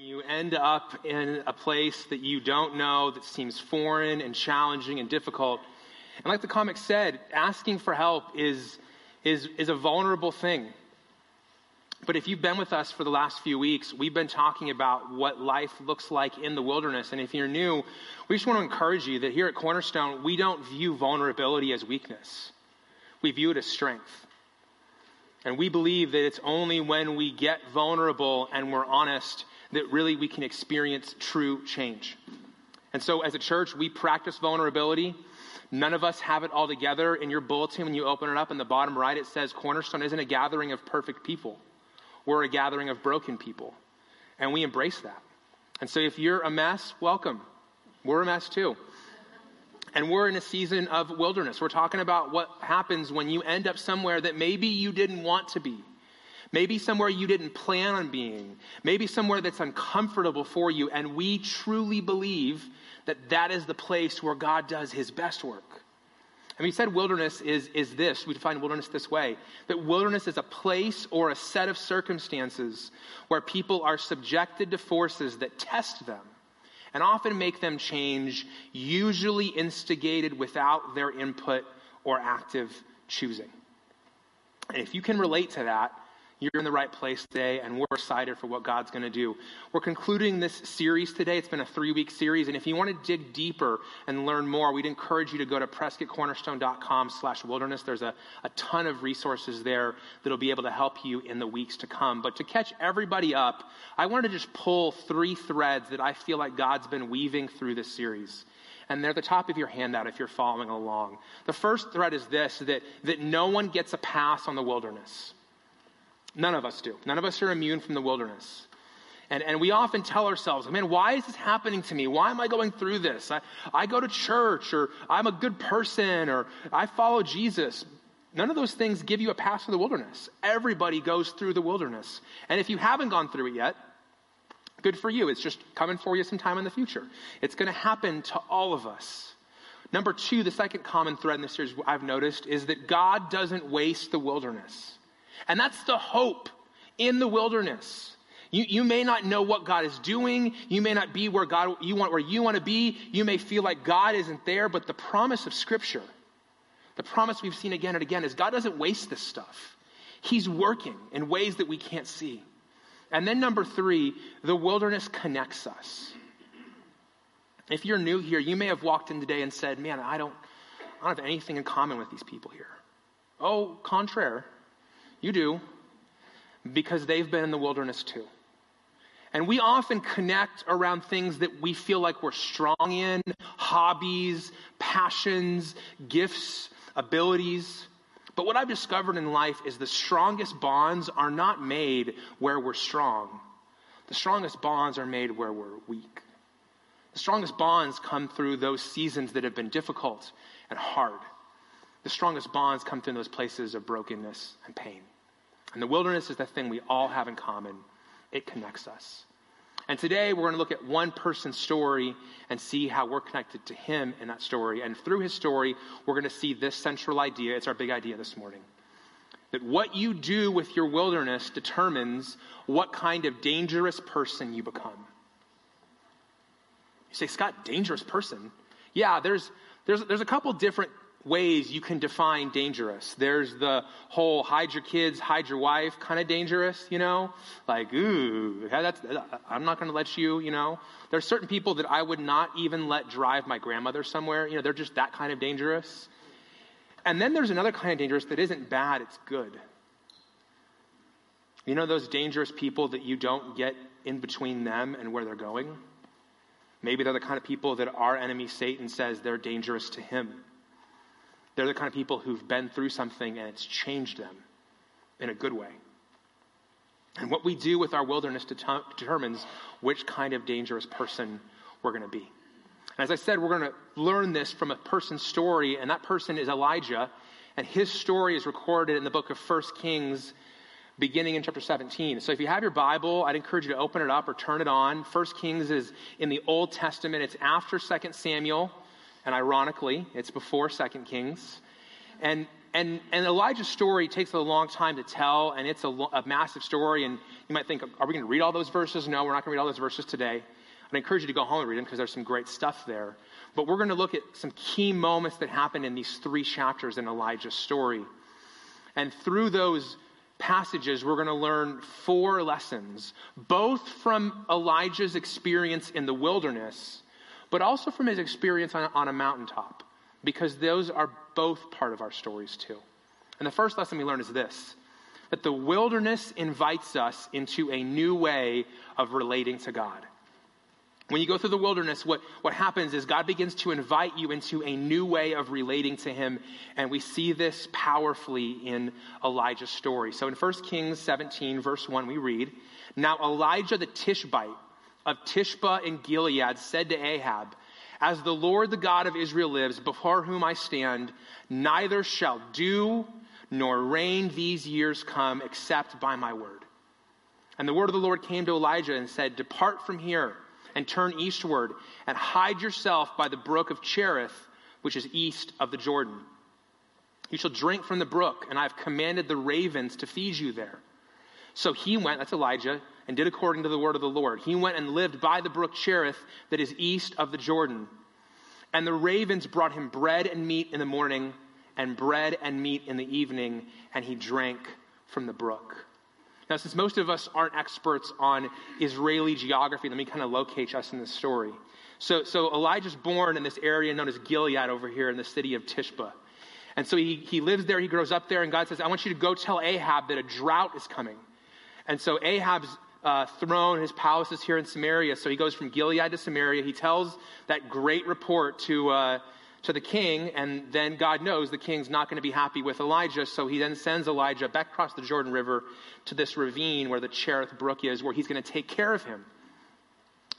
you end up in a place that you don't know, that seems foreign and challenging and difficult. And like the comic said, asking for help is, is, is a vulnerable thing. But if you've been with us for the last few weeks, we've been talking about what life looks like in the wilderness. And if you're new, we just want to encourage you that here at Cornerstone, we don't view vulnerability as weakness. We view it as strength. And we believe that it's only when we get vulnerable and we're honest that really we can experience true change. And so as a church, we practice vulnerability. None of us have it all together. In your bulletin, when you open it up in the bottom right, it says Cornerstone isn't a gathering of perfect people. We're a gathering of broken people. And we embrace that. And so if you're a mess, welcome. We're a mess too. And we're in a season of wilderness. We're talking about what happens when you end up somewhere that maybe you didn't want to be. Maybe somewhere you didn't plan on being. Maybe somewhere that's uncomfortable for you. And we truly believe that that is the place where God does his best work. And we said wilderness is, is this. We define wilderness this way that wilderness is a place or a set of circumstances where people are subjected to forces that test them and often make them change, usually instigated without their input or active choosing. And if you can relate to that, you're in the right place today, and we're excited for what God's going to do. We're concluding this series today. It's been a three week series, and if you want to dig deeper and learn more, we'd encourage you to go to prescottcornerstone.com slash wilderness. There's a, a ton of resources there that'll be able to help you in the weeks to come. But to catch everybody up, I wanted to just pull three threads that I feel like God's been weaving through this series and they're the top of your handout if you're following along. The first thread is this that, that no one gets a pass on the wilderness. None of us do. None of us are immune from the wilderness. And, and we often tell ourselves, man, why is this happening to me? Why am I going through this? I, I go to church, or I'm a good person, or I follow Jesus. None of those things give you a pass through the wilderness. Everybody goes through the wilderness. And if you haven't gone through it yet, good for you. It's just coming for you sometime in the future. It's going to happen to all of us. Number two, the second common thread in this series I've noticed is that God doesn't waste the wilderness. And that's the hope in the wilderness. You, you may not know what God is doing. You may not be where God you want where you want to be. You may feel like God isn't there, but the promise of Scripture, the promise we've seen again and again, is God doesn't waste this stuff. He's working in ways that we can't see. And then number three, the wilderness connects us. If you're new here, you may have walked in today and said, Man, I don't, I don't have anything in common with these people here. Oh, contraire. You do, because they've been in the wilderness too. And we often connect around things that we feel like we're strong in hobbies, passions, gifts, abilities. But what I've discovered in life is the strongest bonds are not made where we're strong. The strongest bonds are made where we're weak. The strongest bonds come through those seasons that have been difficult and hard. The strongest bonds come through those places of brokenness and pain. And the wilderness is the thing we all have in common. It connects us. And today we're going to look at one person's story and see how we're connected to him in that story. And through his story, we're going to see this central idea. It's our big idea this morning. That what you do with your wilderness determines what kind of dangerous person you become. You say, Scott, dangerous person? Yeah, there's, there's, there's a couple different ways you can define dangerous. There's the whole hide your kids, hide your wife kind of dangerous, you know? Like, ooh, that's, I'm not going to let you, you know? There's certain people that I would not even let drive my grandmother somewhere. You know, they're just that kind of dangerous. And then there's another kind of dangerous that isn't bad, it's good. You know those dangerous people that you don't get in between them and where they're going? Maybe they're the kind of people that our enemy Satan says they're dangerous to him. They're the kind of people who've been through something and it's changed them in a good way. And what we do with our wilderness determines which kind of dangerous person we're going to be. And as I said, we're going to learn this from a person's story, and that person is Elijah, and his story is recorded in the book of 1 Kings, beginning in chapter 17. So if you have your Bible, I'd encourage you to open it up or turn it on. 1 Kings is in the Old Testament, it's after 2 Samuel. And ironically, it's before Second Kings. And and, and Elijah's story takes a long time to tell, and it's a, a massive story. And you might think, are we going to read all those verses? No, we're not going to read all those verses today. I encourage you to go home and read them because there's some great stuff there. But we're going to look at some key moments that happen in these three chapters in Elijah's story. And through those passages, we're going to learn four lessons, both from Elijah's experience in the wilderness, but also from his experience on, on a mountaintop, because those are both part of our stories too. And the first lesson we learn is this that the wilderness invites us into a new way of relating to God. When you go through the wilderness, what, what happens is God begins to invite you into a new way of relating to Him. And we see this powerfully in Elijah's story. So in 1 Kings 17, verse 1, we read Now Elijah the Tishbite of Tishba in Gilead said to Ahab, As the Lord the God of Israel lives, before whom I stand, neither shall dew nor rain these years come except by my word. And the word of the Lord came to Elijah and said, Depart from here and turn eastward and hide yourself by the brook of Cherith, which is east of the Jordan. You shall drink from the brook, and I have commanded the ravens to feed you there. So he went, that's Elijah, and did according to the word of the Lord. He went and lived by the brook Cherith that is east of the Jordan. And the ravens brought him bread and meat in the morning, and bread and meat in the evening, and he drank from the brook. Now, since most of us aren't experts on Israeli geography, let me kind of locate us in this story. So, so Elijah's born in this area known as Gilead over here in the city of Tishba. And so he, he lives there, he grows up there, and God says, I want you to go tell Ahab that a drought is coming. And so Ahab's uh, throne, his palace is here in Samaria. So he goes from Gilead to Samaria. He tells that great report to, uh, to the king, and then God knows the king's not going to be happy with Elijah, so he then sends Elijah back across the Jordan River to this ravine where the Cherith Brook is, where he's going to take care of him.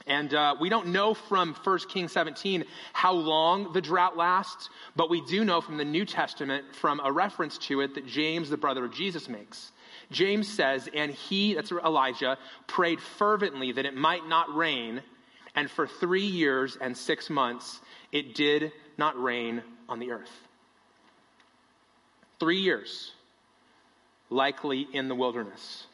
And uh, we don't know from 1 Kings 17 how long the drought lasts, but we do know from the New Testament, from a reference to it, that James, the brother of Jesus, makes. James says, And he, that's Elijah, prayed fervently that it might not rain, and for three years and six months it did not rain on the earth. Three years, likely in the wilderness.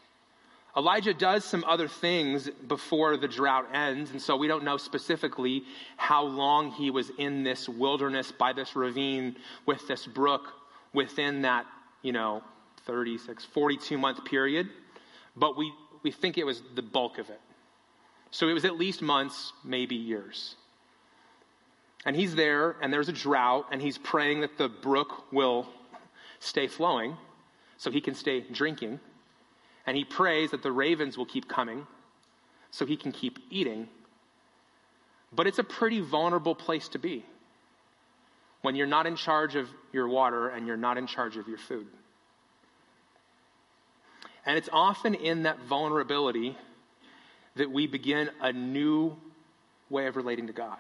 Elijah does some other things before the drought ends, and so we don't know specifically how long he was in this wilderness by this ravine with this brook within that, you know, 36, 42 month period, but we, we think it was the bulk of it. So it was at least months, maybe years. And he's there, and there's a drought, and he's praying that the brook will stay flowing so he can stay drinking. And he prays that the ravens will keep coming so he can keep eating. But it's a pretty vulnerable place to be when you're not in charge of your water and you're not in charge of your food. And it's often in that vulnerability that we begin a new way of relating to God.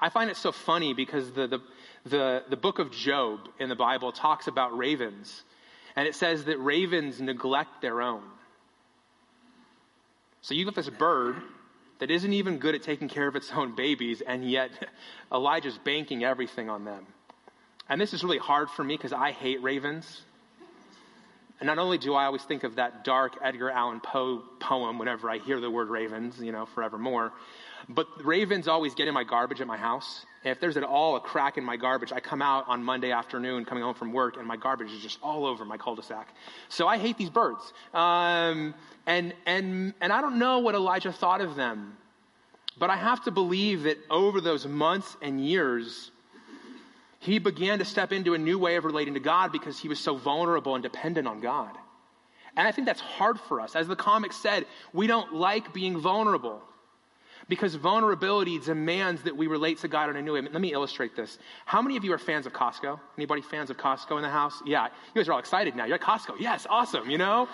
I find it so funny because the, the, the, the book of Job in the Bible talks about ravens, and it says that ravens neglect their own. So you have got this bird that isn't even good at taking care of its own babies, and yet Elijah's banking everything on them. And this is really hard for me because I hate ravens. And not only do I always think of that dark Edgar Allan Poe poem whenever I hear the word ravens, you know, forevermore, but ravens always get in my garbage at my house. If there's at all a crack in my garbage, I come out on Monday afternoon coming home from work and my garbage is just all over my cul-de-sac. So I hate these birds. Um, and, and, and I don't know what Elijah thought of them. But I have to believe that over those months and years, he began to step into a new way of relating to God because he was so vulnerable and dependent on God. And I think that's hard for us. As the comic said, we don't like being vulnerable because vulnerability demands that we relate to God in a new way. Let me illustrate this. How many of you are fans of Costco? Anybody fans of Costco in the house? Yeah, you guys are all excited now. You're at Costco. Yes, awesome, you know?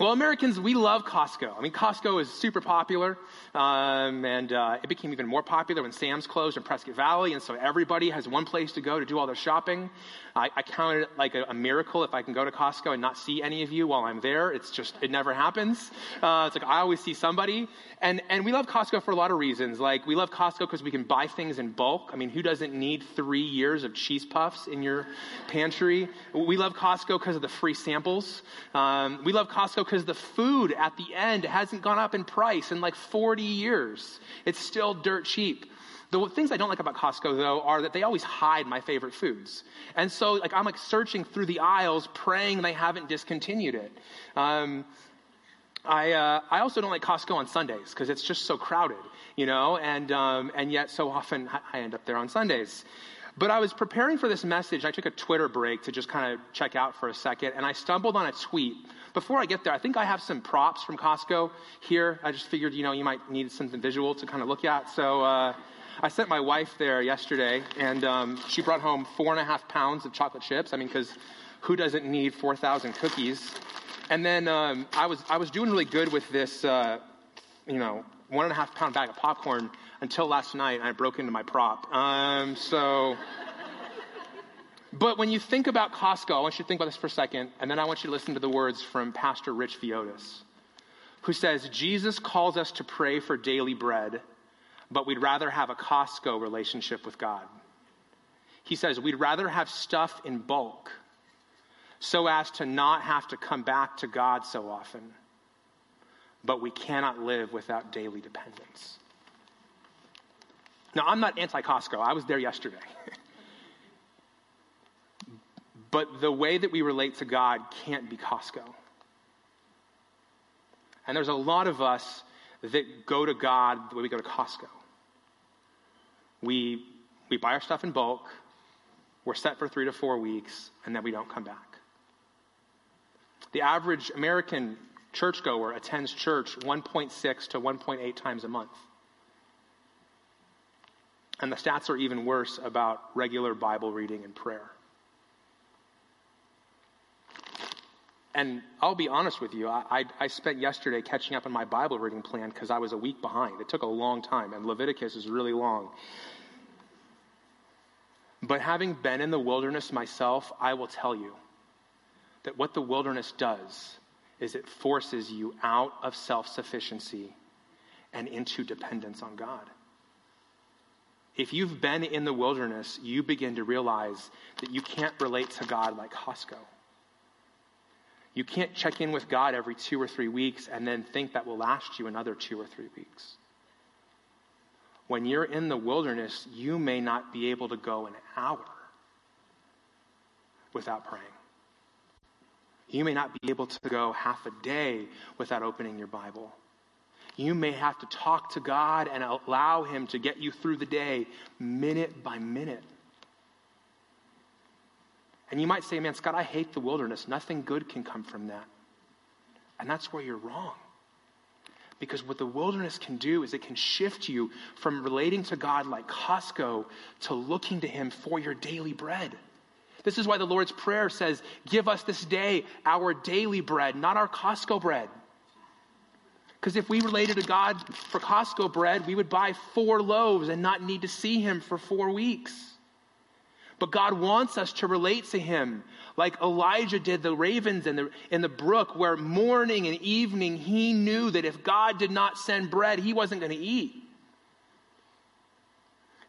Well, Americans, we love Costco. I mean, Costco is super popular, um, and uh, it became even more popular when Sam's closed in Prescott Valley, and so everybody has one place to go to do all their shopping. I, I count it like a, a, miracle if I can go to Costco and not see any of you while I'm there. It's just, it never happens. Uh, it's like I always see somebody. And, and we love Costco for a lot of reasons. Like, we love Costco because we can buy things in bulk. I mean, who doesn't need three years of cheese puffs in your pantry? We love Costco because of the free samples. Um, we love Costco because the food at the end hasn't gone up in price in like 40 years. It's still dirt cheap. The things I don't like about Costco, though, are that they always hide my favorite foods. And so, like, I'm like searching through the aisles, praying they haven't discontinued it. Um, I, uh, I also don't like Costco on Sundays because it's just so crowded, you know, and, um, and yet so often I end up there on Sundays. But I was preparing for this message. I took a Twitter break to just kind of check out for a second, and I stumbled on a tweet. Before I get there, I think I have some props from Costco here. I just figured, you know, you might need something visual to kind of look at. So, uh, I sent my wife there yesterday, and um, she brought home four and a half pounds of chocolate chips. I mean, because who doesn't need 4,000 cookies? And then um, I, was, I was doing really good with this, uh, you know, one and a half pound bag of popcorn until last night, and I broke into my prop. Um, so, but when you think about Costco, I want you to think about this for a second, and then I want you to listen to the words from Pastor Rich Villodas, who says, Jesus calls us to pray for daily bread but we'd rather have a Costco relationship with God. He says we'd rather have stuff in bulk so as to not have to come back to God so often, but we cannot live without daily dependence. Now, I'm not anti Costco, I was there yesterday. but the way that we relate to God can't be Costco. And there's a lot of us that go to God the way we go to Costco. We, we buy our stuff in bulk, we're set for three to four weeks, and then we don't come back. The average American churchgoer attends church 1.6 to 1.8 times a month. And the stats are even worse about regular Bible reading and prayer. And I'll be honest with you, I, I, I spent yesterday catching up on my Bible reading plan because I was a week behind. It took a long time, and Leviticus is really long. But having been in the wilderness myself, I will tell you that what the wilderness does is it forces you out of self sufficiency and into dependence on God. If you've been in the wilderness, you begin to realize that you can't relate to God like Costco. You can't check in with God every two or three weeks and then think that will last you another two or three weeks. When you're in the wilderness, you may not be able to go an hour without praying. You may not be able to go half a day without opening your Bible. You may have to talk to God and allow Him to get you through the day minute by minute. And you might say, man, Scott, I hate the wilderness. Nothing good can come from that. And that's where you're wrong. Because what the wilderness can do is it can shift you from relating to God like Costco to looking to Him for your daily bread. This is why the Lord's Prayer says, Give us this day our daily bread, not our Costco bread. Because if we related to God for Costco bread, we would buy four loaves and not need to see Him for four weeks. But God wants us to relate to Him like Elijah did the ravens in the, in the brook, where morning and evening he knew that if God did not send bread, he wasn't going to eat.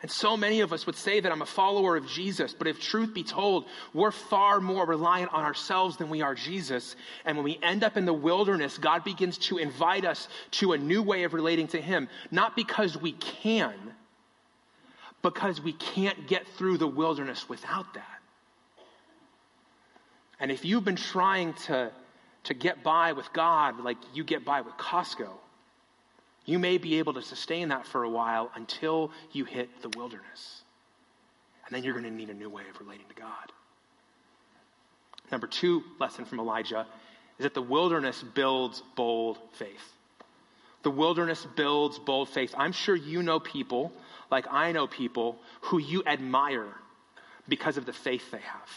And so many of us would say that I'm a follower of Jesus, but if truth be told, we're far more reliant on ourselves than we are Jesus. And when we end up in the wilderness, God begins to invite us to a new way of relating to Him, not because we can, because we can't get through the wilderness without that. And if you've been trying to, to get by with God like you get by with Costco, you may be able to sustain that for a while until you hit the wilderness. And then you're going to need a new way of relating to God. Number two lesson from Elijah is that the wilderness builds bold faith. The wilderness builds bold faith. I'm sure you know people like I know people who you admire because of the faith they have,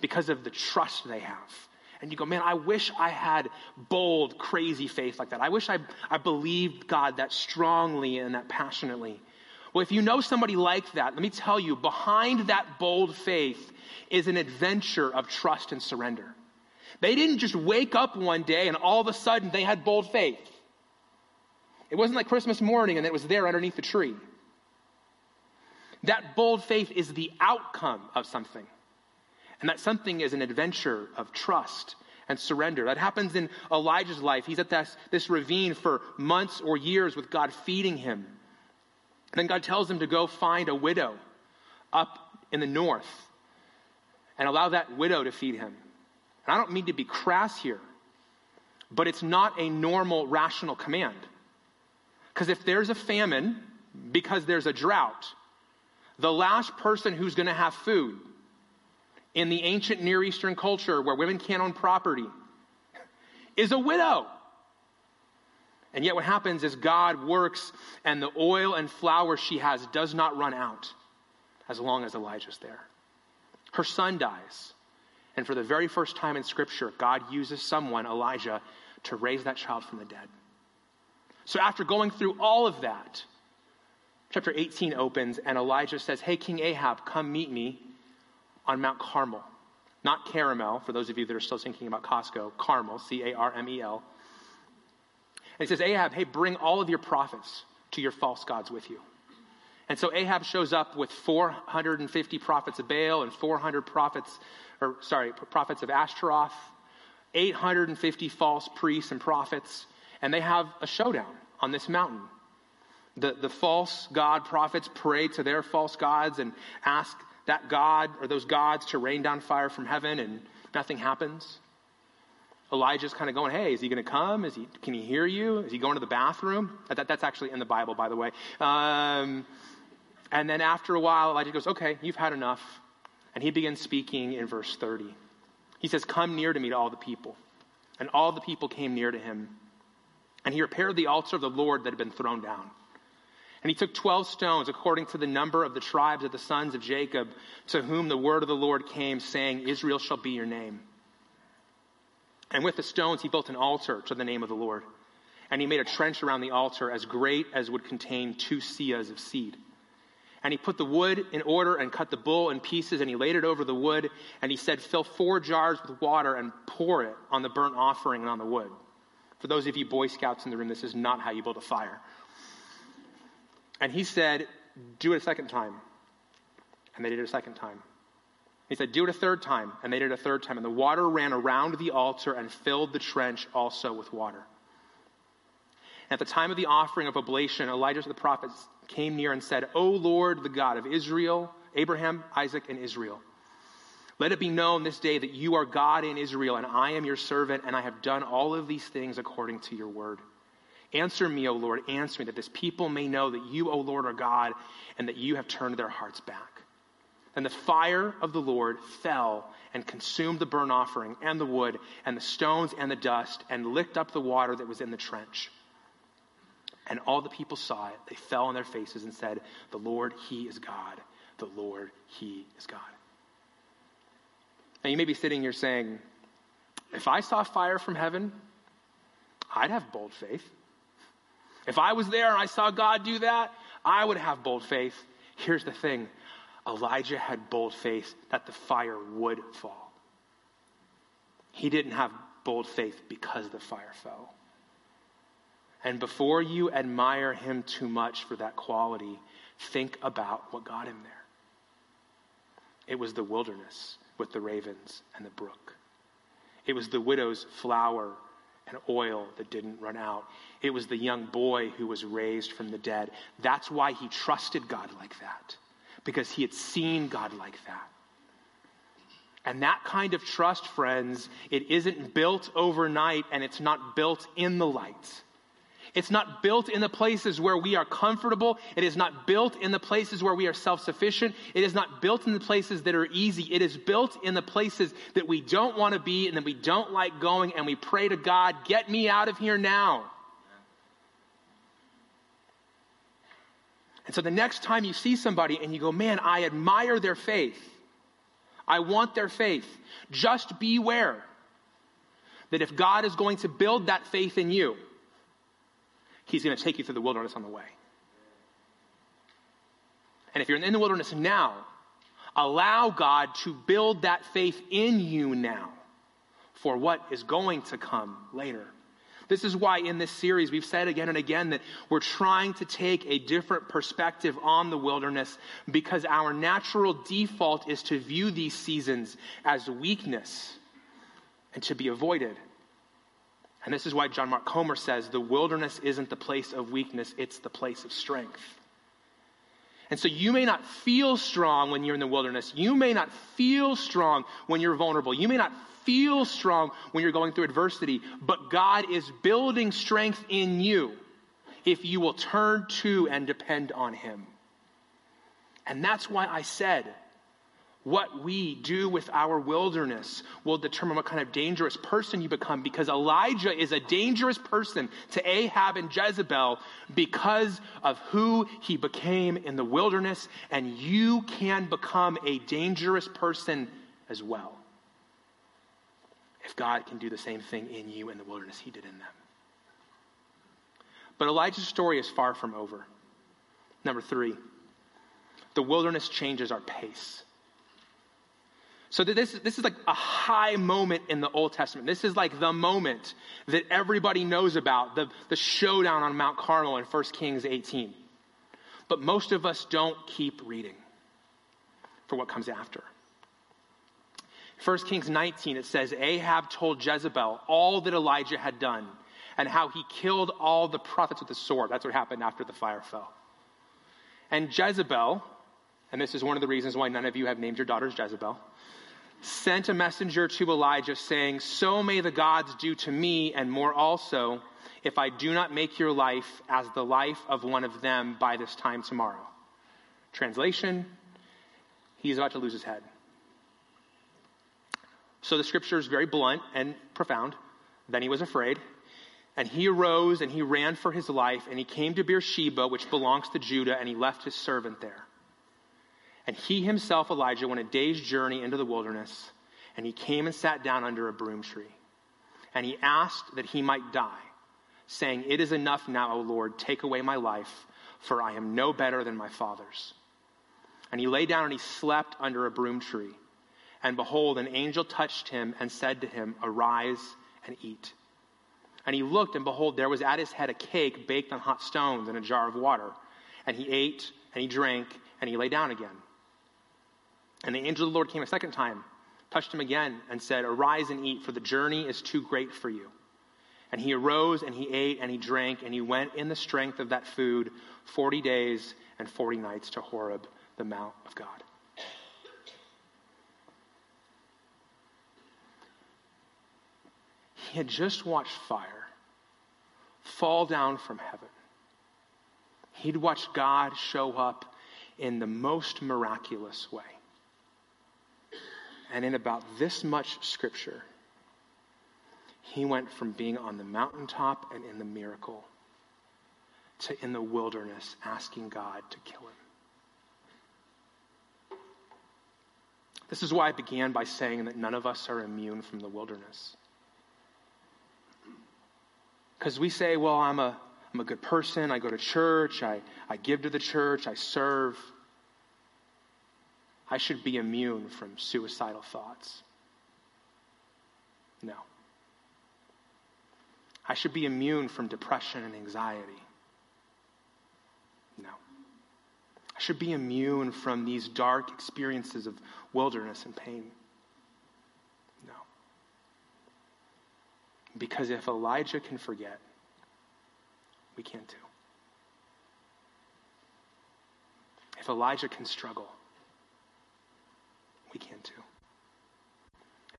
because of the trust they have, And you go, man, I wish I had bold, crazy faith like that. I wish I, I believed God that strongly and that passionately. Well, if you know somebody like that, let me tell you, behind that bold faith is an adventure of trust and surrender. They didn't just wake up one day and all of a sudden they had bold faith. It wasn't like Christmas morning and it was there underneath the tree. That bold faith is the outcome of something. And that something is an adventure of trust and surrender. That happens in Elijah's life. He's at this, this ravine for months or years with God feeding him. And then God tells him to go find a widow up in the north and allow that widow to feed him. And I don't mean to be crass here, but it's not a normal, rational command. Because if there's a famine because there's a drought, the last person who's going to have food in the ancient Near Eastern culture where women can't own property is a widow. And yet, what happens is God works, and the oil and flour she has does not run out as long as Elijah's there. Her son dies. And for the very first time in Scripture, God uses someone, Elijah, to raise that child from the dead. So, after going through all of that, chapter 18 opens, and Elijah says, Hey, King Ahab, come meet me on Mount Carmel. Not Caramel, for those of you that are still thinking about Costco, Carmel, C A R M E L. And he says, Ahab, hey, bring all of your prophets to your false gods with you. And so Ahab shows up with 450 prophets of Baal and 400 prophets, or sorry, prophets of Ashtaroth, 850 false priests and prophets, and they have a showdown on this mountain. The, the false god prophets pray to their false gods and ask that God or those gods to rain down fire from heaven, and nothing happens. Elijah's kind of going, Hey, is he going to come? Is he, can he hear you? Is he going to the bathroom? That, that's actually in the Bible, by the way. Um, and then after a while, Elijah goes, Okay, you've had enough. And he begins speaking in verse 30. He says, Come near to me to all the people. And all the people came near to him. And he repaired the altar of the Lord that had been thrown down. And he took 12 stones according to the number of the tribes of the sons of Jacob, to whom the word of the Lord came, saying, Israel shall be your name. And with the stones he built an altar to the name of the Lord. And he made a trench around the altar as great as would contain two seahs of seed. And he put the wood in order and cut the bull in pieces, and he laid it over the wood. And he said, Fill four jars with water and pour it on the burnt offering and on the wood. For those of you Boy Scouts in the room, this is not how you build a fire. And he said, Do it a second time. And they did it a second time. He said, Do it a third time. And they did it a third time. And the water ran around the altar and filled the trench also with water. And at the time of the offering of oblation, Elijah the prophet came near and said, O Lord, the God of Israel, Abraham, Isaac, and Israel, let it be known this day that you are God in Israel, and I am your servant, and I have done all of these things according to your word. Answer me, O Lord, answer me, that this people may know that you, O Lord, are God, and that you have turned their hearts back. And the fire of the Lord fell and consumed the burnt offering and the wood and the stones and the dust and licked up the water that was in the trench. And all the people saw it. They fell on their faces and said, The Lord, He is God. The Lord, He is God. Now you may be sitting here saying, If I saw fire from heaven, I'd have bold faith. If I was there and I saw God do that, I would have bold faith. Here's the thing Elijah had bold faith that the fire would fall. He didn't have bold faith because the fire fell. And before you admire him too much for that quality, think about what got him there. It was the wilderness with the ravens and the brook. It was the widow's flour and oil that didn't run out. It was the young boy who was raised from the dead. That's why he trusted God like that, because he had seen God like that. And that kind of trust, friends, it isn't built overnight and it's not built in the light. It's not built in the places where we are comfortable. It is not built in the places where we are self sufficient. It is not built in the places that are easy. It is built in the places that we don't want to be and that we don't like going, and we pray to God, get me out of here now. And so the next time you see somebody and you go, man, I admire their faith, I want their faith, just beware that if God is going to build that faith in you, He's going to take you through the wilderness on the way. And if you're in the wilderness now, allow God to build that faith in you now for what is going to come later. This is why in this series we've said again and again that we're trying to take a different perspective on the wilderness because our natural default is to view these seasons as weakness and to be avoided. And this is why John Mark Comer says the wilderness isn't the place of weakness, it's the place of strength. And so you may not feel strong when you're in the wilderness. You may not feel strong when you're vulnerable. You may not feel strong when you're going through adversity, but God is building strength in you if you will turn to and depend on Him. And that's why I said, what we do with our wilderness will determine what kind of dangerous person you become because Elijah is a dangerous person to Ahab and Jezebel because of who he became in the wilderness, and you can become a dangerous person as well. If God can do the same thing in you in the wilderness he did in them. But Elijah's story is far from over. Number three, the wilderness changes our pace. So this, this is like a high moment in the Old Testament. This is like the moment that everybody knows about, the, the showdown on Mount Carmel in 1 Kings 18. But most of us don't keep reading for what comes after. 1 Kings 19, it says, Ahab told Jezebel all that Elijah had done and how he killed all the prophets with the sword. That's what happened after the fire fell. And Jezebel, and this is one of the reasons why none of you have named your daughters Jezebel, sent a messenger to Elijah saying, So may the gods do to me and more also if I do not make your life as the life of one of them by this time tomorrow. Translation, he's about to lose his head. So the scripture is very blunt and profound. Then he was afraid. And he arose and he ran for his life and he came to Beersheba, which belongs to Judah, and he left his servant there. And he himself, Elijah, went a day's journey into the wilderness, and he came and sat down under a broom tree. And he asked that he might die, saying, It is enough now, O Lord, take away my life, for I am no better than my father's. And he lay down and he slept under a broom tree. And behold, an angel touched him and said to him, Arise and eat. And he looked, and behold, there was at his head a cake baked on hot stones and a jar of water. And he ate, and he drank, and he lay down again. And the angel of the Lord came a second time, touched him again, and said, Arise and eat, for the journey is too great for you. And he arose and he ate and he drank, and he went in the strength of that food 40 days and 40 nights to Horeb, the Mount of God. He had just watched fire fall down from heaven. He'd watched God show up in the most miraculous way. And in about this much scripture, he went from being on the mountaintop and in the miracle to in the wilderness asking God to kill him. This is why I began by saying that none of us are immune from the wilderness. Because we say, well, I'm a, I'm a good person, I go to church, I, I give to the church, I serve. I should be immune from suicidal thoughts. No. I should be immune from depression and anxiety. No. I should be immune from these dark experiences of wilderness and pain. No. Because if Elijah can forget, we can too. If Elijah can struggle, we can too.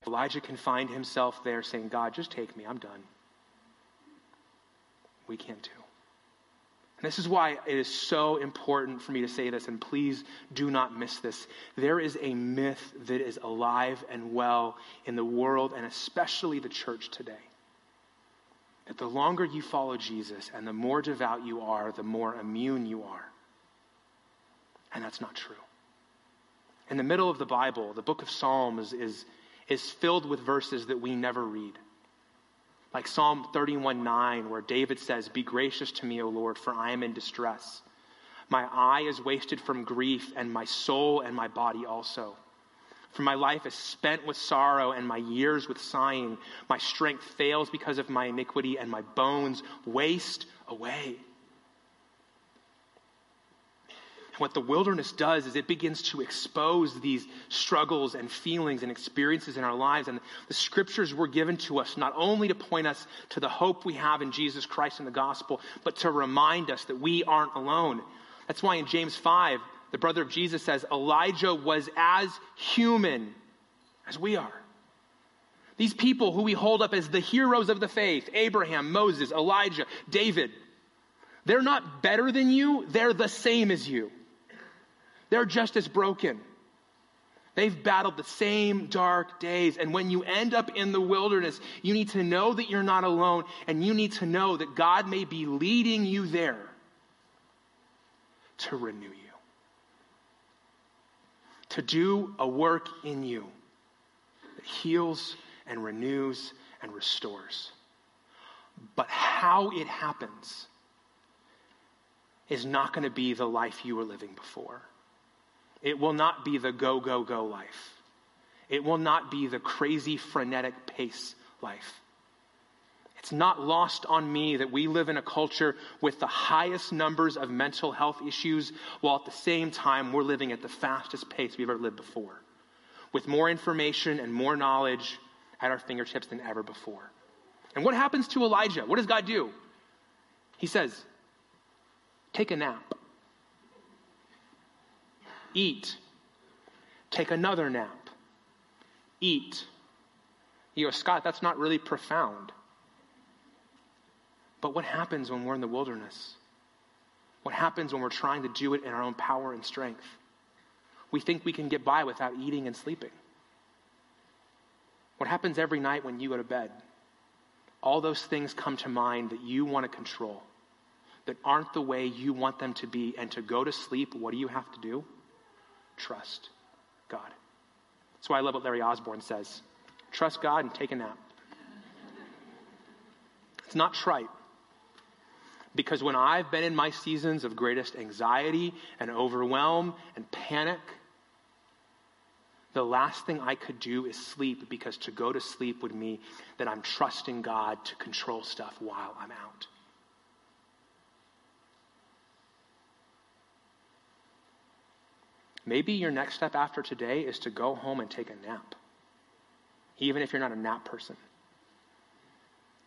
Elijah can find himself there saying, God, just take me, I'm done. We can too. And this is why it is so important for me to say this, and please do not miss this. There is a myth that is alive and well in the world, and especially the church today. That the longer you follow Jesus and the more devout you are, the more immune you are. And that's not true. In the middle of the Bible, the book of Psalms is, is filled with verses that we never read. Like Psalm 31 9, where David says, Be gracious to me, O Lord, for I am in distress. My eye is wasted from grief, and my soul and my body also. For my life is spent with sorrow, and my years with sighing. My strength fails because of my iniquity, and my bones waste away. What the wilderness does is it begins to expose these struggles and feelings and experiences in our lives. And the scriptures were given to us not only to point us to the hope we have in Jesus Christ and the gospel, but to remind us that we aren't alone. That's why in James 5, the brother of Jesus says, Elijah was as human as we are. These people who we hold up as the heroes of the faith Abraham, Moses, Elijah, David they're not better than you, they're the same as you. They're just as broken. They've battled the same dark days. And when you end up in the wilderness, you need to know that you're not alone, and you need to know that God may be leading you there to renew you, to do a work in you that heals and renews and restores. But how it happens is not going to be the life you were living before. It will not be the go, go, go life. It will not be the crazy, frenetic pace life. It's not lost on me that we live in a culture with the highest numbers of mental health issues, while at the same time we're living at the fastest pace we've ever lived before, with more information and more knowledge at our fingertips than ever before. And what happens to Elijah? What does God do? He says, Take a nap eat. Take another nap. Eat. You go, Scott, that's not really profound. But what happens when we're in the wilderness? What happens when we're trying to do it in our own power and strength? We think we can get by without eating and sleeping. What happens every night when you go to bed? All those things come to mind that you want to control, that aren't the way you want them to be. And to go to sleep, what do you have to do? Trust God. That's why I love what Larry Osborne says trust God and take a nap. It's not trite. Because when I've been in my seasons of greatest anxiety and overwhelm and panic, the last thing I could do is sleep because to go to sleep would mean that I'm trusting God to control stuff while I'm out. Maybe your next step after today is to go home and take a nap, even if you're not a nap person.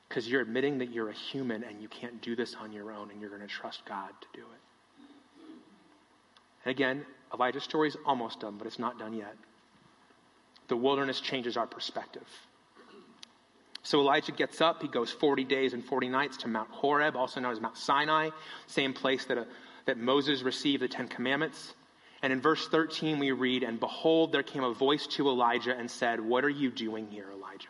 Because you're admitting that you're a human and you can't do this on your own and you're going to trust God to do it. And again, Elijah's story is almost done, but it's not done yet. The wilderness changes our perspective. So Elijah gets up. He goes 40 days and 40 nights to Mount Horeb, also known as Mount Sinai, same place that, uh, that Moses received the Ten Commandments. And in verse 13, we read, And behold, there came a voice to Elijah and said, What are you doing here, Elijah?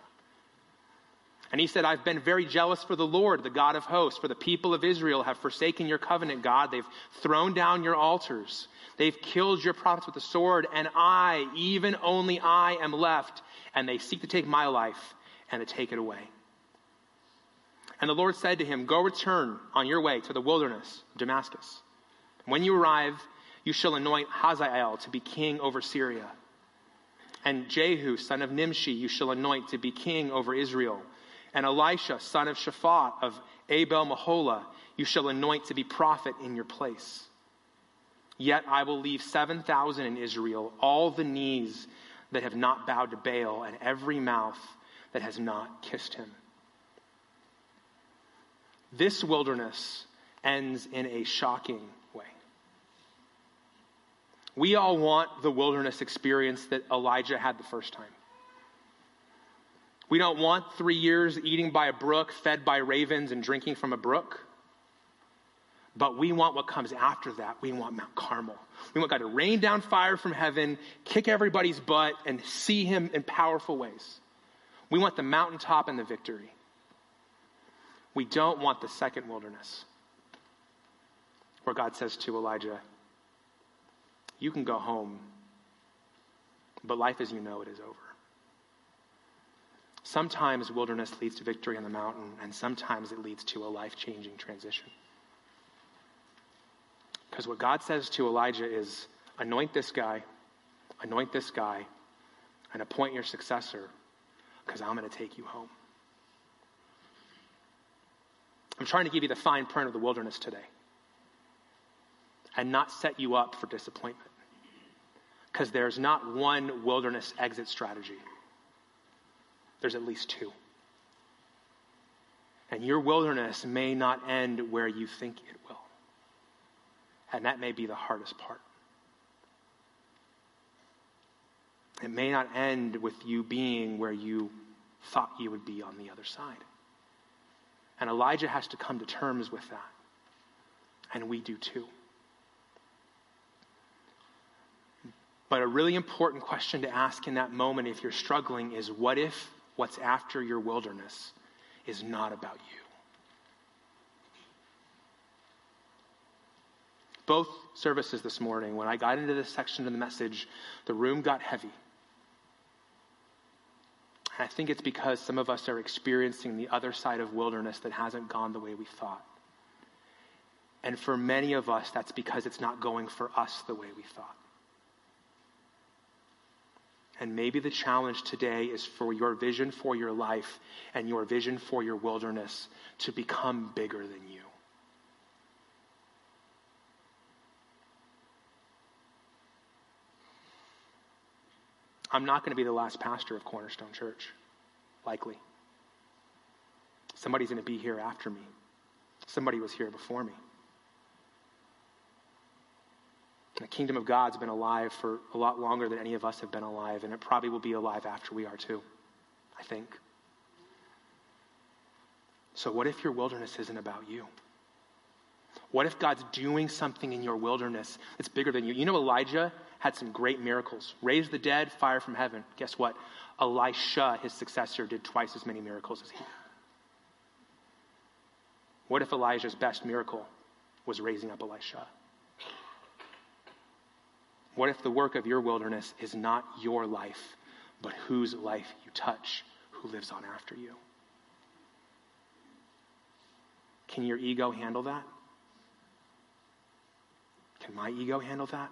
And he said, I've been very jealous for the Lord, the God of hosts, for the people of Israel have forsaken your covenant, God. They've thrown down your altars. They've killed your prophets with the sword, and I, even only I, am left. And they seek to take my life and to take it away. And the Lord said to him, Go return on your way to the wilderness of Damascus. When you arrive, you shall anoint Hazael to be king over Syria. And Jehu, son of Nimshi, you shall anoint to be king over Israel. And Elisha, son of Shaphat of Abel Meholah, you shall anoint to be prophet in your place. Yet I will leave 7,000 in Israel, all the knees that have not bowed to Baal, and every mouth that has not kissed him. This wilderness ends in a shocking we all want the wilderness experience that Elijah had the first time. We don't want three years eating by a brook, fed by ravens, and drinking from a brook. But we want what comes after that. We want Mount Carmel. We want God to rain down fire from heaven, kick everybody's butt, and see Him in powerful ways. We want the mountaintop and the victory. We don't want the second wilderness where God says to Elijah, you can go home, but life as you know it is over. Sometimes wilderness leads to victory on the mountain, and sometimes it leads to a life changing transition. Because what God says to Elijah is anoint this guy, anoint this guy, and appoint your successor, because I'm going to take you home. I'm trying to give you the fine print of the wilderness today and not set you up for disappointment. Because there's not one wilderness exit strategy, there's at least two. And your wilderness may not end where you think it will. And that may be the hardest part. It may not end with you being where you thought you would be on the other side. And Elijah has to come to terms with that. And we do too. But a really important question to ask in that moment, if you're struggling, is what if what's after your wilderness is not about you? both services this morning, when I got into this section of the message, the room got heavy. And I think it's because some of us are experiencing the other side of wilderness that hasn't gone the way we thought. And for many of us, that's because it's not going for us the way we thought. And maybe the challenge today is for your vision for your life and your vision for your wilderness to become bigger than you. I'm not going to be the last pastor of Cornerstone Church, likely. Somebody's going to be here after me. Somebody was here before me. The kingdom of God's been alive for a lot longer than any of us have been alive, and it probably will be alive after we are too, I think. So, what if your wilderness isn't about you? What if God's doing something in your wilderness that's bigger than you? You know, Elijah had some great miracles raised the dead, fire from heaven. Guess what? Elisha, his successor, did twice as many miracles as he. What if Elijah's best miracle was raising up Elisha? What if the work of your wilderness is not your life, but whose life you touch, who lives on after you? Can your ego handle that? Can my ego handle that?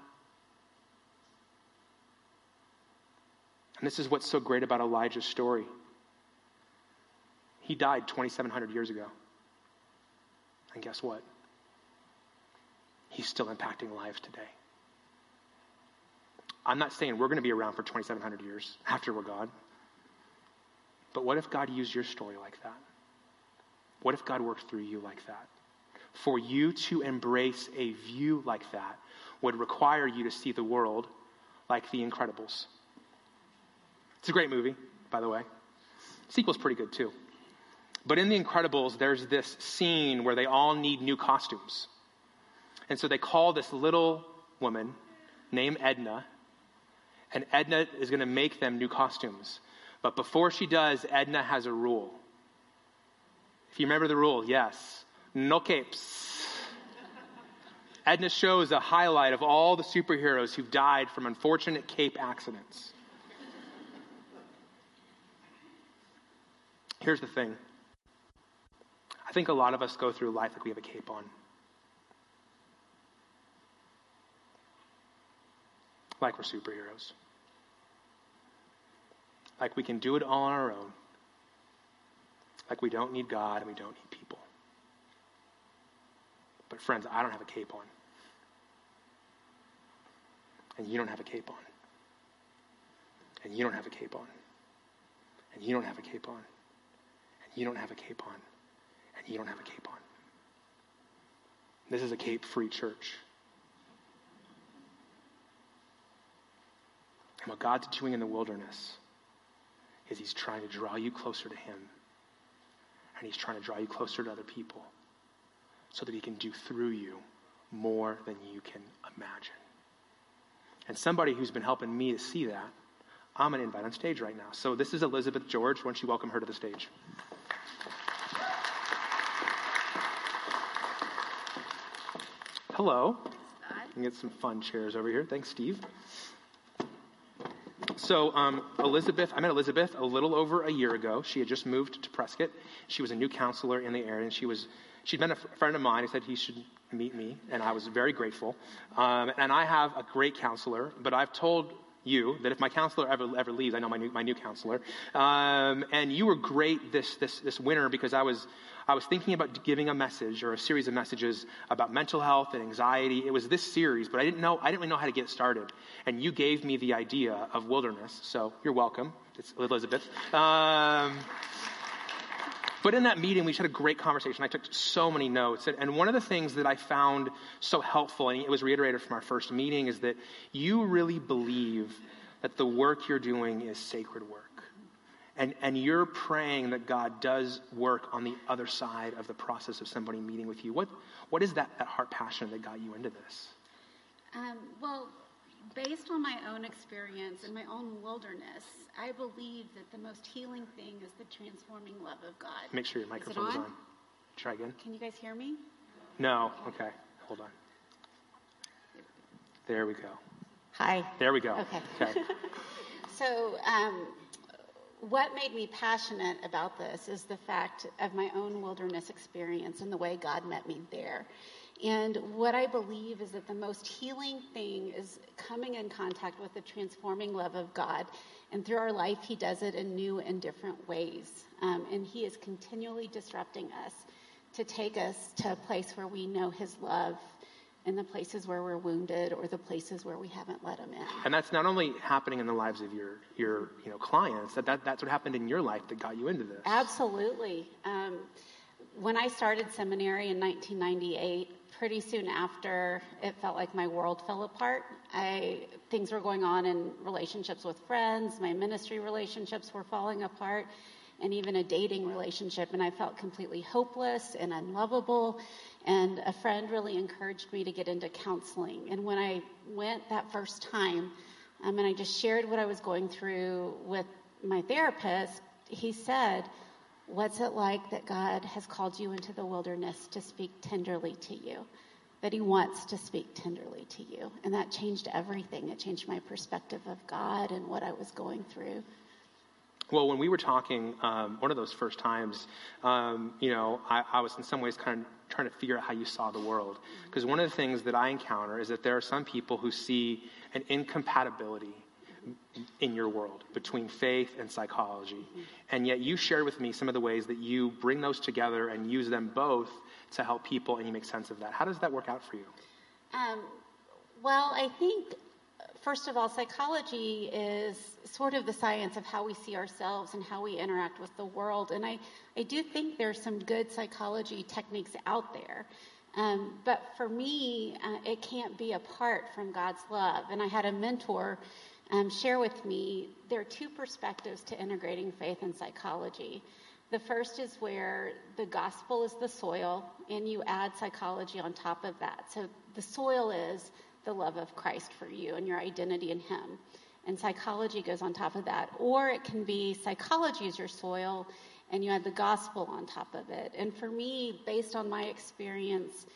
And this is what's so great about Elijah's story. He died 2,700 years ago. And guess what? He's still impacting lives today. I'm not saying we're going to be around for 2,700 years after we're gone. But what if God used your story like that? What if God worked through you like that? For you to embrace a view like that would require you to see the world like the Incredibles. It's a great movie, by the way. Sequel's pretty good too. But in The Incredibles, there's this scene where they all need new costumes. And so they call this little woman named Edna, and Edna is going to make them new costumes. But before she does, Edna has a rule. If you remember the rule, yes, no capes. Edna shows a highlight of all the superheroes who've died from unfortunate cape accidents. Here's the thing I think a lot of us go through life like we have a cape on. Like we're superheroes. Like we can do it all on our own. Like we don't need God and we don't need people. But, friends, I don't have a cape on. And you don't have a cape on. And you don't have a cape on. And you don't have a cape on And you don't have a cape on, and you don't have a cape on. This is a cape free church. And what God's doing in the wilderness is He's trying to draw you closer to Him, and He's trying to draw you closer to other people so that He can do through you more than you can imagine. And somebody who's been helping me to see that, I'm going to invite on stage right now. So this is Elizabeth George. Why don't you welcome her to the stage? Hello. And get some fun chairs over here. Thanks, Steve. So, um, Elizabeth, I met Elizabeth a little over a year ago. She had just moved to Prescott. She was a new counselor in the area, and she was she'd been a friend of mine. He said he should meet me, and I was very grateful. Um, and I have a great counselor, but I've told you that if my counselor ever ever leaves, I know my new my new counselor. Um, and you were great this this this winter because I was I was thinking about giving a message or a series of messages about mental health and anxiety. It was this series, but I didn't know I didn't really know how to get started. And you gave me the idea of wilderness, so you're welcome. It's Elizabeth. Um, but in that meeting, we had a great conversation. I took so many notes. And, and, one of the things that I found so helpful, and it was reiterated from our first meeting, is that you really believe that the work you're doing is sacred work. And, and you're praying that God does work on the other side of the process of somebody meeting with you. What, what is that, that heart passion that got you into this? Um, well, based on my own experience and my own wilderness, I believe that the most healing thing is the transforming love of God. Make sure your microphone is, on? on. Try again. Can you guys hear me? No. Okay. Hold on. There we go. Hi. There we go. Okay. okay. so, um, what made me passionate about this is the fact of my own wilderness experience and the way God met me there. And what I believe is that the most healing thing is coming in contact with the transforming love of God. And through our life, He does it in new and different ways. Um, and He is continually disrupting us to take us to a place where we know His love in the places where we're wounded or the places where we haven't let Him in. And that's not only happening in the lives of your, your you know, clients, that, that, that's what happened in your life that got you into this. Absolutely. Um, when I started seminary in 1998, pretty soon after, it felt like my world fell apart. I, things were going on in relationships with friends, my ministry relationships were falling apart, and even a dating relationship, and I felt completely hopeless and unlovable. And a friend really encouraged me to get into counseling. And when I went that first time, um, and I just shared what I was going through with my therapist, he said, What's it like that God has called you into the wilderness to speak tenderly to you? That He wants to speak tenderly to you. And that changed everything. It changed my perspective of God and what I was going through. Well, when we were talking, um, one of those first times, um, you know, I, I, was in some ways kind of trying to figure out how you saw the world. Because one of the things that I encounter is that there are some people who see an incompatibility in your world between faith and psychology. And yet you shared with me some of the ways that you bring those together and use them both to help people and you make sense of that. How does that work out for you? Um, well, I think, first of all, psychology is sort of the science of how we see ourselves and how we interact with the world. And I, I do think there's some good psychology techniques out there. Um, but for me, uh, it can't be apart from God's love. And I had a mentor um, share with me there are two perspectives to integrating faith and psychology. The first is where the gospel is the soil, and you add psychology on top of that. So the soil is the love of Christ for you and your identity in Him. And psychology goes on top of that. Or it can be psychology is your soil, and you add the gospel on top of it. And for me, based on my experience,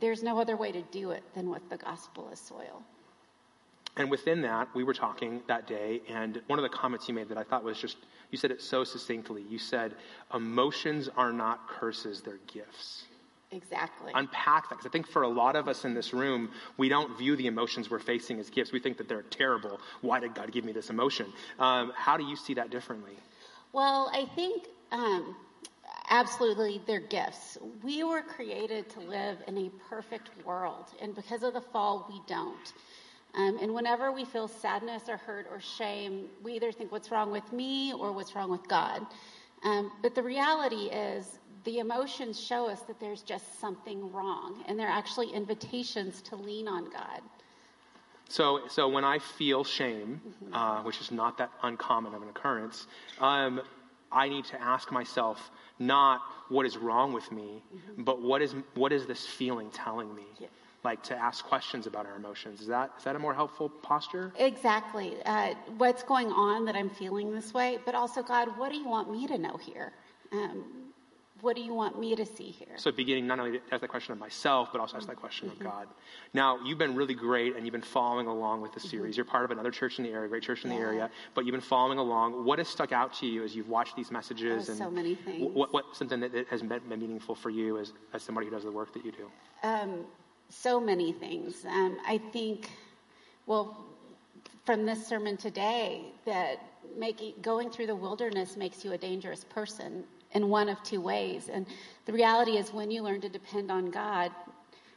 there's no other way to do it than with the gospel as soil. And within that, we were talking that day, and one of the comments you made that I thought was just, you said it so succinctly. You said, emotions are not curses, they're gifts. Exactly. Unpack that, because I think for a lot of us in this room, we don't view the emotions we're facing as gifts. We think that they're terrible. Why did God give me this emotion? Um, how do you see that differently? Well, I think um, absolutely they're gifts. We were created to live in a perfect world, and because of the fall, we don't. Um, and whenever we feel sadness or hurt or shame, we either think, what's wrong with me or what's wrong with God? Um, but the reality is, the emotions show us that there's just something wrong, and they're actually invitations to lean on God. So, so when I feel shame, mm-hmm. uh, which is not that uncommon of an occurrence, um, I need to ask myself not what is wrong with me, mm-hmm. but what is what is this feeling telling me? Yeah like to ask questions about our emotions. Is that is that a more helpful posture? Exactly. Uh, what's going on that I'm feeling this way, but also God, what do you want me to know here? Um, what do you want me to see here? So, beginning not only to ask that question of myself, but also ask that question of God. Now, you've been really great and you've been following along with the series. You're part of another church in the area, great church in the area, but you've been following along. What has stuck out to you as you've watched these messages? Oh, and so many things. What, what's something that that has been been meaningful for you as, as somebody who does the work that you do? Um, so many things. Um, I think, well, from this sermon today, that making going through the wilderness makes you a dangerous person in one of two ways. And the reality is, when you learn to depend on God,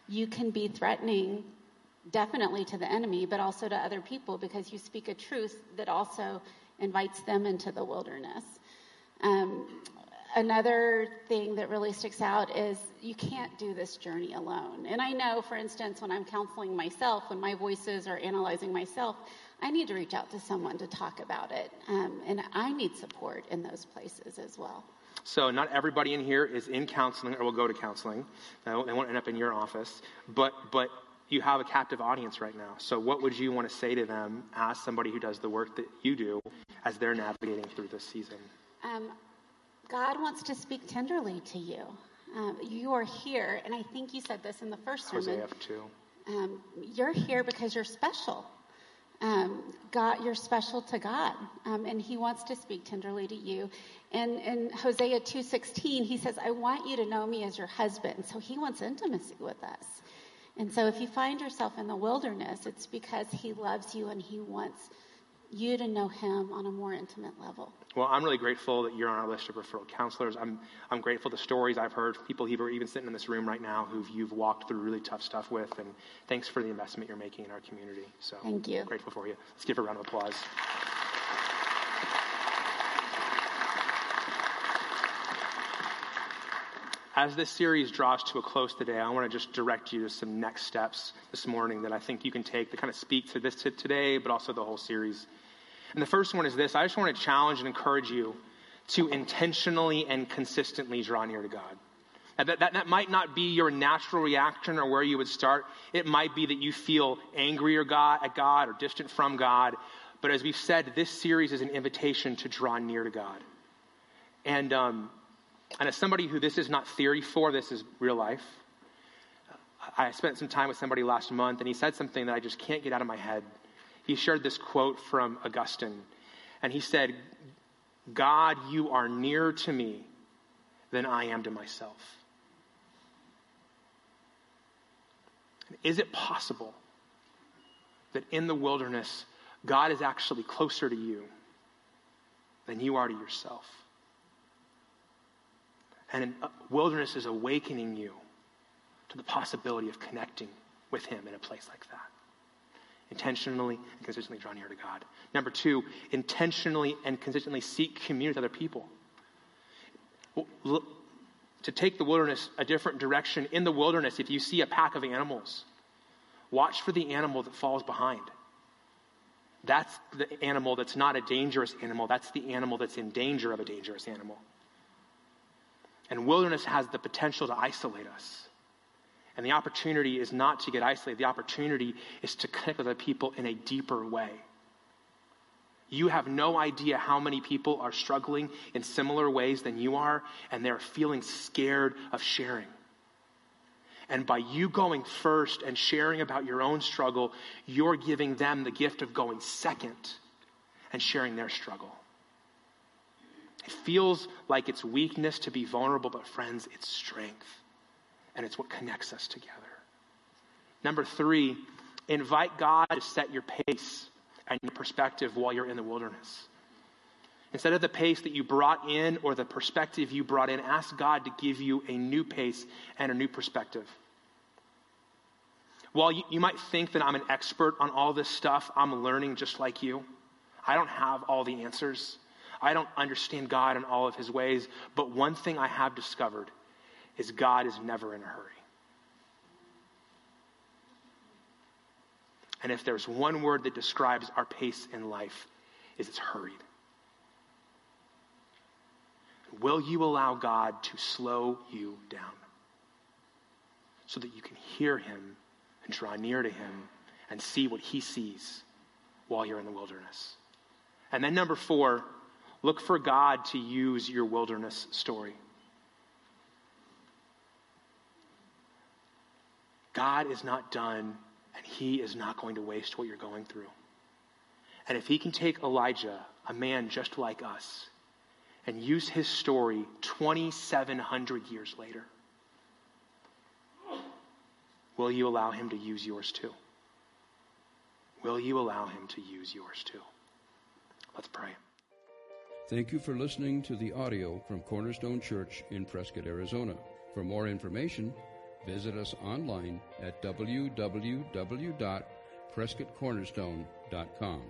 you can be threatening, definitely to the enemy, but also to other people because you speak a truth that also invites them into the wilderness. Um, another thing that really sticks out is you can't do this journey alone. And I know, for instance, when I'm counseling myself, when my voices are analyzing myself, I need to reach out to someone to talk about it. Um, and I need support in those places as well. So, not everybody in here is in counseling or will go to counseling. They won't end up in your office. But, but you have a captive audience right now. So, what would you want to say to them as somebody who does the work that you do as they're navigating through this season? Um, God wants to speak tenderly to you. Um, you are here, and I think you said this in the first sermon. Hosea 2. Um, you're here because you're special. Um, God, you're special to God, um, and He wants to speak tenderly to you. And in Hosea two sixteen, He says, "I want you to know Me as your husband." So He wants intimacy with us. And so, if you find yourself in the wilderness, it's because He loves you and He wants you to know Him on a more intimate level. Well, I'm really grateful that you're on our list of referral counselors. I'm, I'm grateful the stories I've heard, people who are even sitting in this room right now who you've walked through really tough stuff with, and thanks for the investment you're making in our community. So Thank you. Grateful for you. Let's give a round of applause. As this series draws to a close today, I want to just direct you to some next steps this morning that I think you can take to kind of speak to this to today, but also the whole series. And the first one is this I just want to challenge and encourage you to intentionally and consistently draw near to God. That, that, that might not be your natural reaction or where you would start. It might be that you feel angry or God, at God or distant from God. But as we've said, this series is an invitation to draw near to God. And, um, and as somebody who this is not theory for, this is real life. I spent some time with somebody last month, and he said something that I just can't get out of my head. He shared this quote from Augustine, and he said, God, you are nearer to me than I am to myself. Is it possible that in the wilderness, God is actually closer to you than you are to yourself? And uh, wilderness is awakening you to the possibility of connecting with Him in a place like that. Intentionally and consistently draw near to God. Number two, intentionally and consistently seek community with other people. To take the wilderness a different direction, in the wilderness, if you see a pack of animals, watch for the animal that falls behind. That's the animal that's not a dangerous animal. That's the animal that's in danger of a dangerous animal. And wilderness has the potential to isolate us. And the opportunity is not to get isolated, the opportunity is to connect with other people in a deeper way. You have no idea how many people are struggling in similar ways than you are, and they're feeling scared of sharing. And by you going first and sharing about your own struggle, you're giving them the gift of going second and sharing their struggle. It feels like it's weakness to be vulnerable, but friends, it's strength. And it's what connects us together. Number three, invite God to set your pace and your perspective while you're in the wilderness. Instead of the pace that you brought in or the perspective you brought in, ask God to give you a new pace and a new perspective. While you, you might think that I'm an expert on all this stuff, I'm learning just like you. I don't have all the answers. I don't understand God in all of his ways, but one thing I have discovered is God is never in a hurry. And if there's one word that describes our pace in life, is it's hurried. Will you allow God to slow you down so that you can hear him and draw near to him and see what he sees while you're in the wilderness? And then, number four, look for God to use your wilderness story. God is not done, and He is not going to waste what you're going through. And if He can take Elijah, a man just like us, and use his story 2,700 years later, will you allow Him to use yours too? Will you allow Him to use yours too? Let's pray. Thank you for listening to the audio from Cornerstone Church in Prescott, Arizona. For more information, visit us online at www.prescottcornerstone.com.